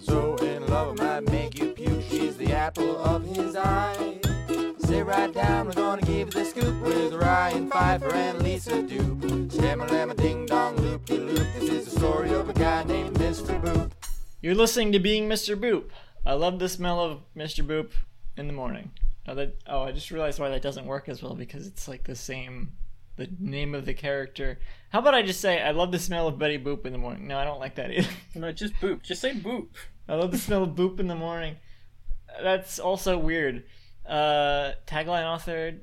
So in love, might make you puke. She's the apple of his eye. Sit right down, we're gonna give you the scoop with Ryan Pfeiffer and Lisa lamma ding dong loop de loop. This is the story of a guy named Mr. Boop. You're listening to Being Mr. Boop. I love the smell of Mr. Boop in the morning. That, oh, I just realized why that doesn't work as well because it's like the same, the name of the character. How about I just say I love the smell of Betty Boop in the morning? No, I don't like that either. No, just boop. Just say boop. I love the smell of Boop in the morning. That's also weird. Uh, tagline author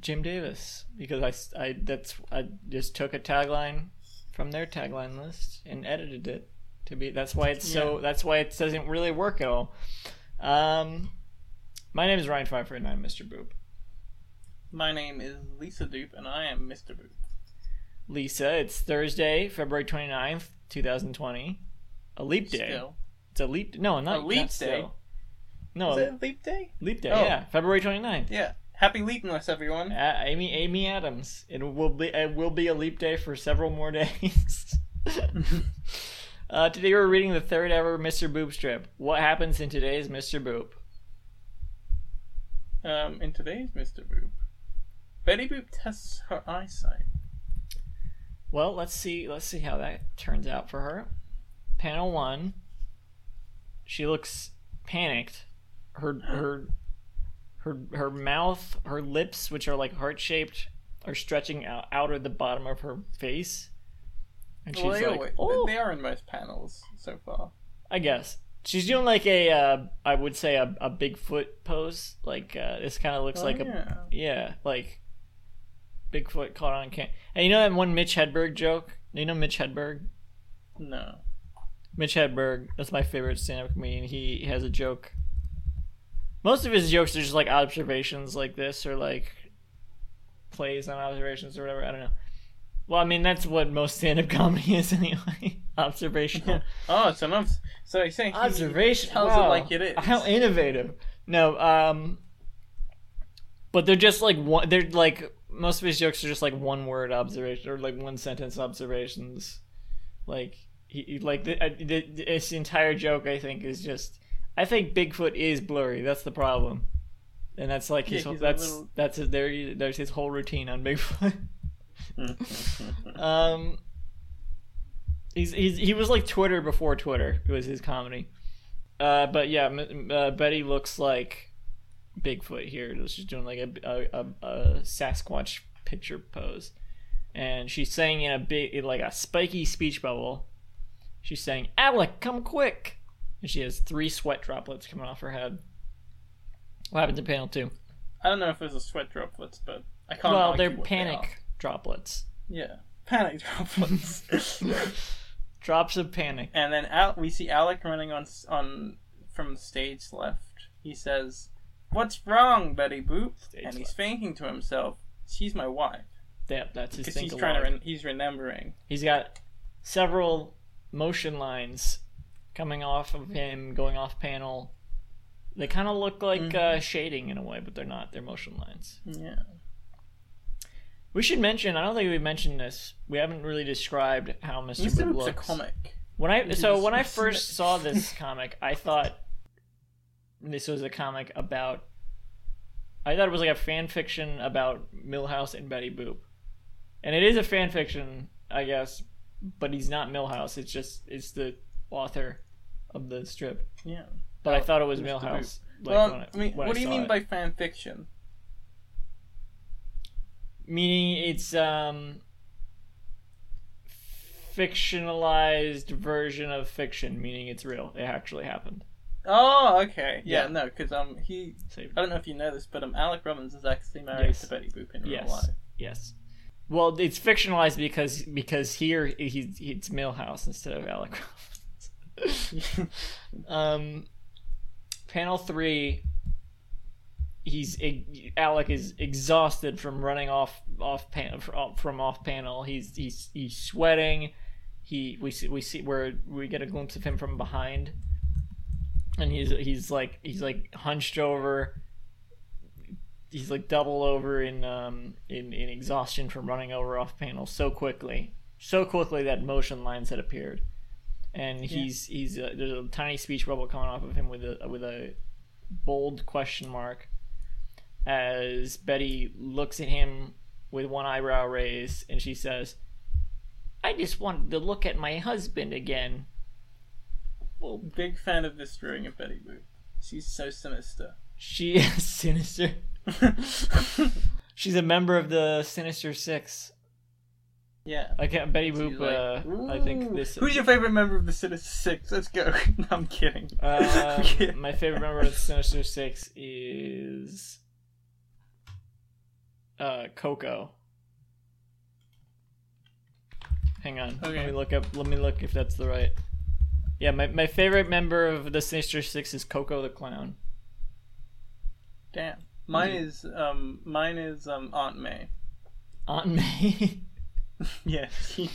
Jim Davis because I, I that's I just took a tagline from their tagline list and edited it to be. That's why it's so. Yeah. That's why it doesn't really work at all. Um, my name is Ryan Pfeiffer and I'm Mr. Boop. My name is Lisa Dupe, and I am Mr. Boop. Lisa, it's Thursday, February 29th, 2020. A leap day. Still. It's a leap. No, not A leap not still. day? No, Is a it Leap Day? leap day. Oh. Yeah, February 29th. Yeah. Happy Leapmas, everyone. Uh, Amy Amy Adams. It will be it will be a leap day for several more days. uh, today we're reading the third ever Mr. Boop strip. What happens in today's Mr. Boop? Um, in today's Mr. Boop, Betty Boop tests her eyesight. Well, let's see let's see how that turns out for her. Panel one. She looks panicked. Her her her her mouth, her lips, which are like heart shaped, are stretching out out of the bottom of her face. And she's Well, they, like, always, "Oh." they are in most panels so far. I guess she's doing like a, uh, I would say a, a Bigfoot pose. Like uh, this kind of looks Oh, like a, yeah. yeah, like Bigfoot caught on cam. And you know that one Mitch Hedberg joke? You know Mitch Hedberg? No. Mitch Hedberg, that's my favorite stand-up comedian. He has a joke. Most of his jokes are just like observations like this, or like plays on observations or whatever. I don't know. Well, I mean that's what most stand-up comedy is anyway. Observational. Oh, so no, so he's saying observation tells wow. it like it is. how innovative no um but they're just like one they're like most of his jokes are just like one word observation or like one sentence observations like he he- like the, the, this entire joke i think is just i think bigfoot is blurry that's the problem and that's like his Yeah, whole, that's little- that's his, there there's his whole routine on bigfoot um, he's, he's he was like Twitter before Twitter. It was his comedy. Uh, but yeah, uh, Betty looks like Bigfoot here. She's doing like a, a, a, Sasquatch picture pose, and she's saying in a big like a spiky speech bubble. She's saying, "Alec, come quick!" And she has three sweat droplets coming off her head. What happened to panel two? I don't know if it was a sweat droplets, but I can't. Well, they're what they panic droplets. yeah, panic droplets. Drops of panic. and then Al- we see Alec running on on from stage left. He says, "What's wrong, Betty Boop?" Stage and he's left. thinking to himself, "She's my wife." Yep, that's his Because thing. he's trying to. Re- he's remembering. He's got several motion lines coming off of him, going off panel. They kind of look like Mm-hmm. uh, shading in a way, but they're not. They're motion lines. Yeah. We should mention. I don't think we mentioned this. We haven't really described how Mr. Mr. Boop Boop's a looks. comic. When I so when I first saw this comic, I thought this was a comic about. I thought it was like a fan fiction about Milhouse and Betty Boop, and it is a fan fiction, I guess. But he's not Milhouse. It's just it's the author of the strip. Yeah. But I thought it was Milhouse. Like well, when I mean, what do you mean it. by fan fiction? Meaning it's um fictionalized version of fiction, meaning it's real. It actually happened. Oh, okay. Yeah, Yeah. no, because um, he. So, I don't know if you know this, but um, Alec Robbins is actually married Yes. to Betty Boop in Yes. real life. yes. Well, it's fictionalized because because here he's it's Milhouse instead of Alec. Robbins. um, panel three. He's Alec is exhausted from running off off pan, from off panel. He's he's he's sweating. He we see we see where we get a glimpse of him from behind, and he's he's like he's like hunched over. He's like double over in um in, in exhaustion from running over off panel so quickly, so quickly that motion lines had appeared. and he's he's uh, there's a tiny speech bubble coming off of him with a with a bold question mark as Betty looks at him with one eyebrow raised, and she says, "I just wanted to look at my husband again." Well, Big fan of this drawing of Betty Boop. She's so sinister. she is sinister. She's a member of the Sinister Six. yeah. I can't. Betty Boop. like, uh, I think this. Who's your favorite member of the Sinister Six? Let's go. no, I'm kidding. I'm Um, kidding. my favorite member of the Sinister Six is uh, Koko. Hang on. Okay. Let me look up. Let me look if that's the right. Yeah, my, my favorite member of the Sinister Six is Koko the Clown. Damn. Mine is um mine is um Aunt May. Aunt May. Yeah. she-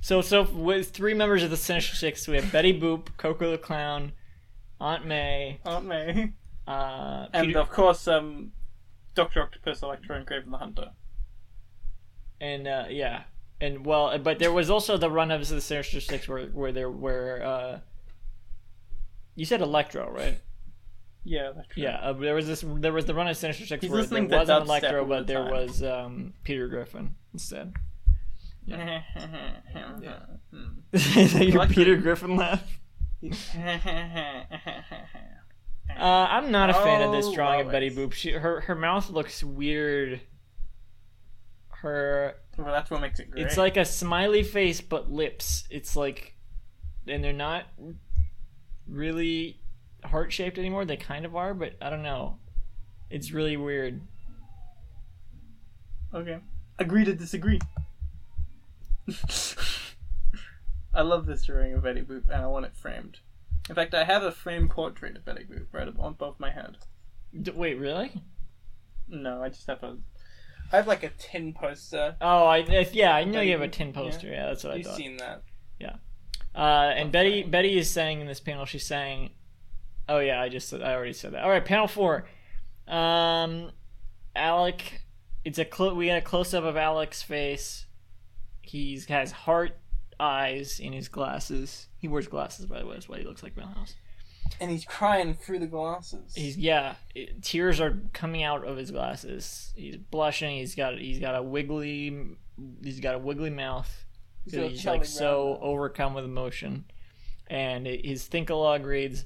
so so with three members of the Sinister Six, we have Betty Boop, Koko the Clown, Aunt May, Aunt May. uh, And Peter- of course um Doctor Octopus, Electro, and Kraven the Hunter. and uh, yeah, and well, but there was also the run of the Sinister Six where where there were uh, you said Electro, right? Yeah, Electro. Yeah, uh, there was this. There was the run of Sinister Six He's where there wasn't dubstep Electro, all the but there time. was um, Peter Griffin instead. yeah. yeah. Is that your Electro- Peter Griffin laugh? Uh, I'm not a fan of this Oh, drawing of Betty Boop. She, her her mouth looks weird. Her well, that's what makes it great. It's like a smiley face but lips. It's like and they're not really heart shaped anymore. They kind of are, but I don't know. It's really weird. okay. Agree to disagree. I love this drawing of Betty Boop, and I want it framed. In fact, I have a framed portrait of Betty Boop right on above my head. D- wait, really? No, I just have a. I have like a tin poster. Oh, I, I yeah, I know you have a tin poster. Yeah, that's what I You've thought. seen that. Uh, and Betty that? Betty is saying in this panel, she's saying, "Oh yeah, I just I already said that." All right, panel four. Um, Alec, it's a clo- we got a close up of Alec's face. He's has heart eyes in his glasses. He wears glasses, by the way. That's why he looks like Milhouse. And he's crying through the glasses. He's yeah, it, tears are coming out of his glasses. He's blushing. He's got he's got a wiggly he's got a wiggly mouth. He's He's, got a he's Charlie like so mouth. overcome with emotion, and it, his think-along reads,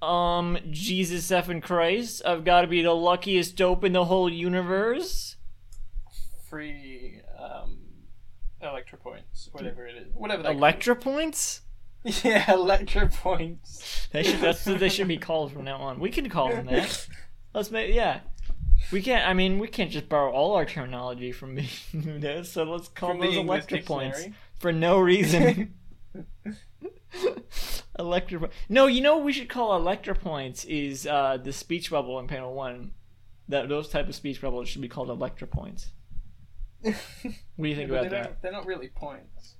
"Um, Jesus effing Christ, I've got to be the luckiest dope in the whole universe." free um, electro points, whatever it is, whatever. That Electra points. Yeah, electro points. They should, that's what they should be called from now on. We can call them that. Let's make yeah. We can't. I mean, we can't just borrow all our terminology from me. so let's call From those electric points for no reason. Electra. po- No, you know what we should call Electra points is uh, the speech bubble in panel one. That those type of speech bubbles should be called Electra points. What do you think But about they that? They're not really points.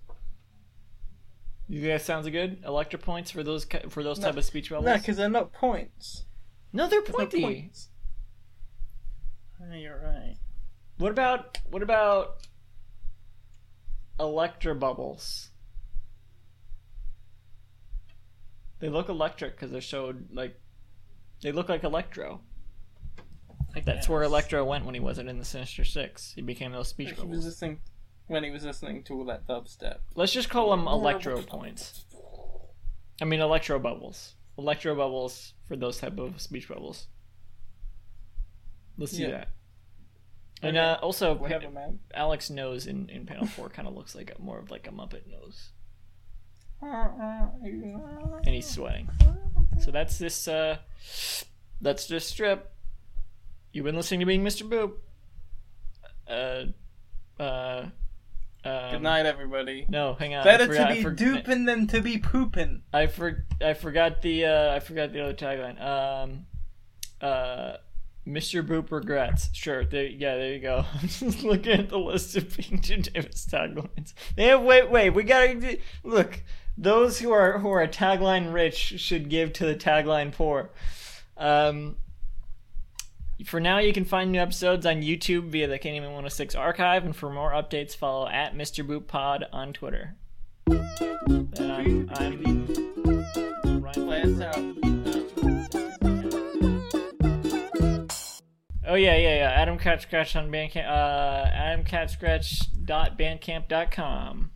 You guys sounds good? Electra points for those for those No. type of speech bubbles? No, because they're not points. no, they're pointy. points. Oh, you're right. What about what about Electra bubbles? They look electric because they're showed like they look like Electro. Like that's where Electro went when he wasn't in the Sinister Six. He became those speech He was bubbles. listening when he was listening to all that dubstep. Let's just call them Electro points. I mean Electro bubbles. Electro bubbles for those type of speech bubbles. Let's do Yeah. that. And Okay. uh, also, Whatever, man. Alex nose in, in panel four kind of looks like a, more of like a Muppet nose, And and he's sweating. So that's this. Uh, that's this strip. You've been listening to Being Mr. Boop. Uh, uh, um, Good night, everybody. No, hang on. Better forgot- to be for- duping than to be pooping. I for I forgot the uh, I forgot the other tagline. Um, uh, Mr. Boop regrets. Sure, there, yeah, there you go. I'm just looking at the list of Jim Davis taglines. Yeah, wait, wait, we gotta do- look. Those who are who are tagline rich should give to the tagline poor. Um, for now, you can find new episodes on YouTube via the Kanyon One Hundred Six archive, and for more updates, follow at Mr. Boop Pod on Twitter. I'm, I'm Oh yeah, yeah, yeah. Adam Cat Scratch on Bandcamp. Uh, AdamCatScratch.bandcamp.com.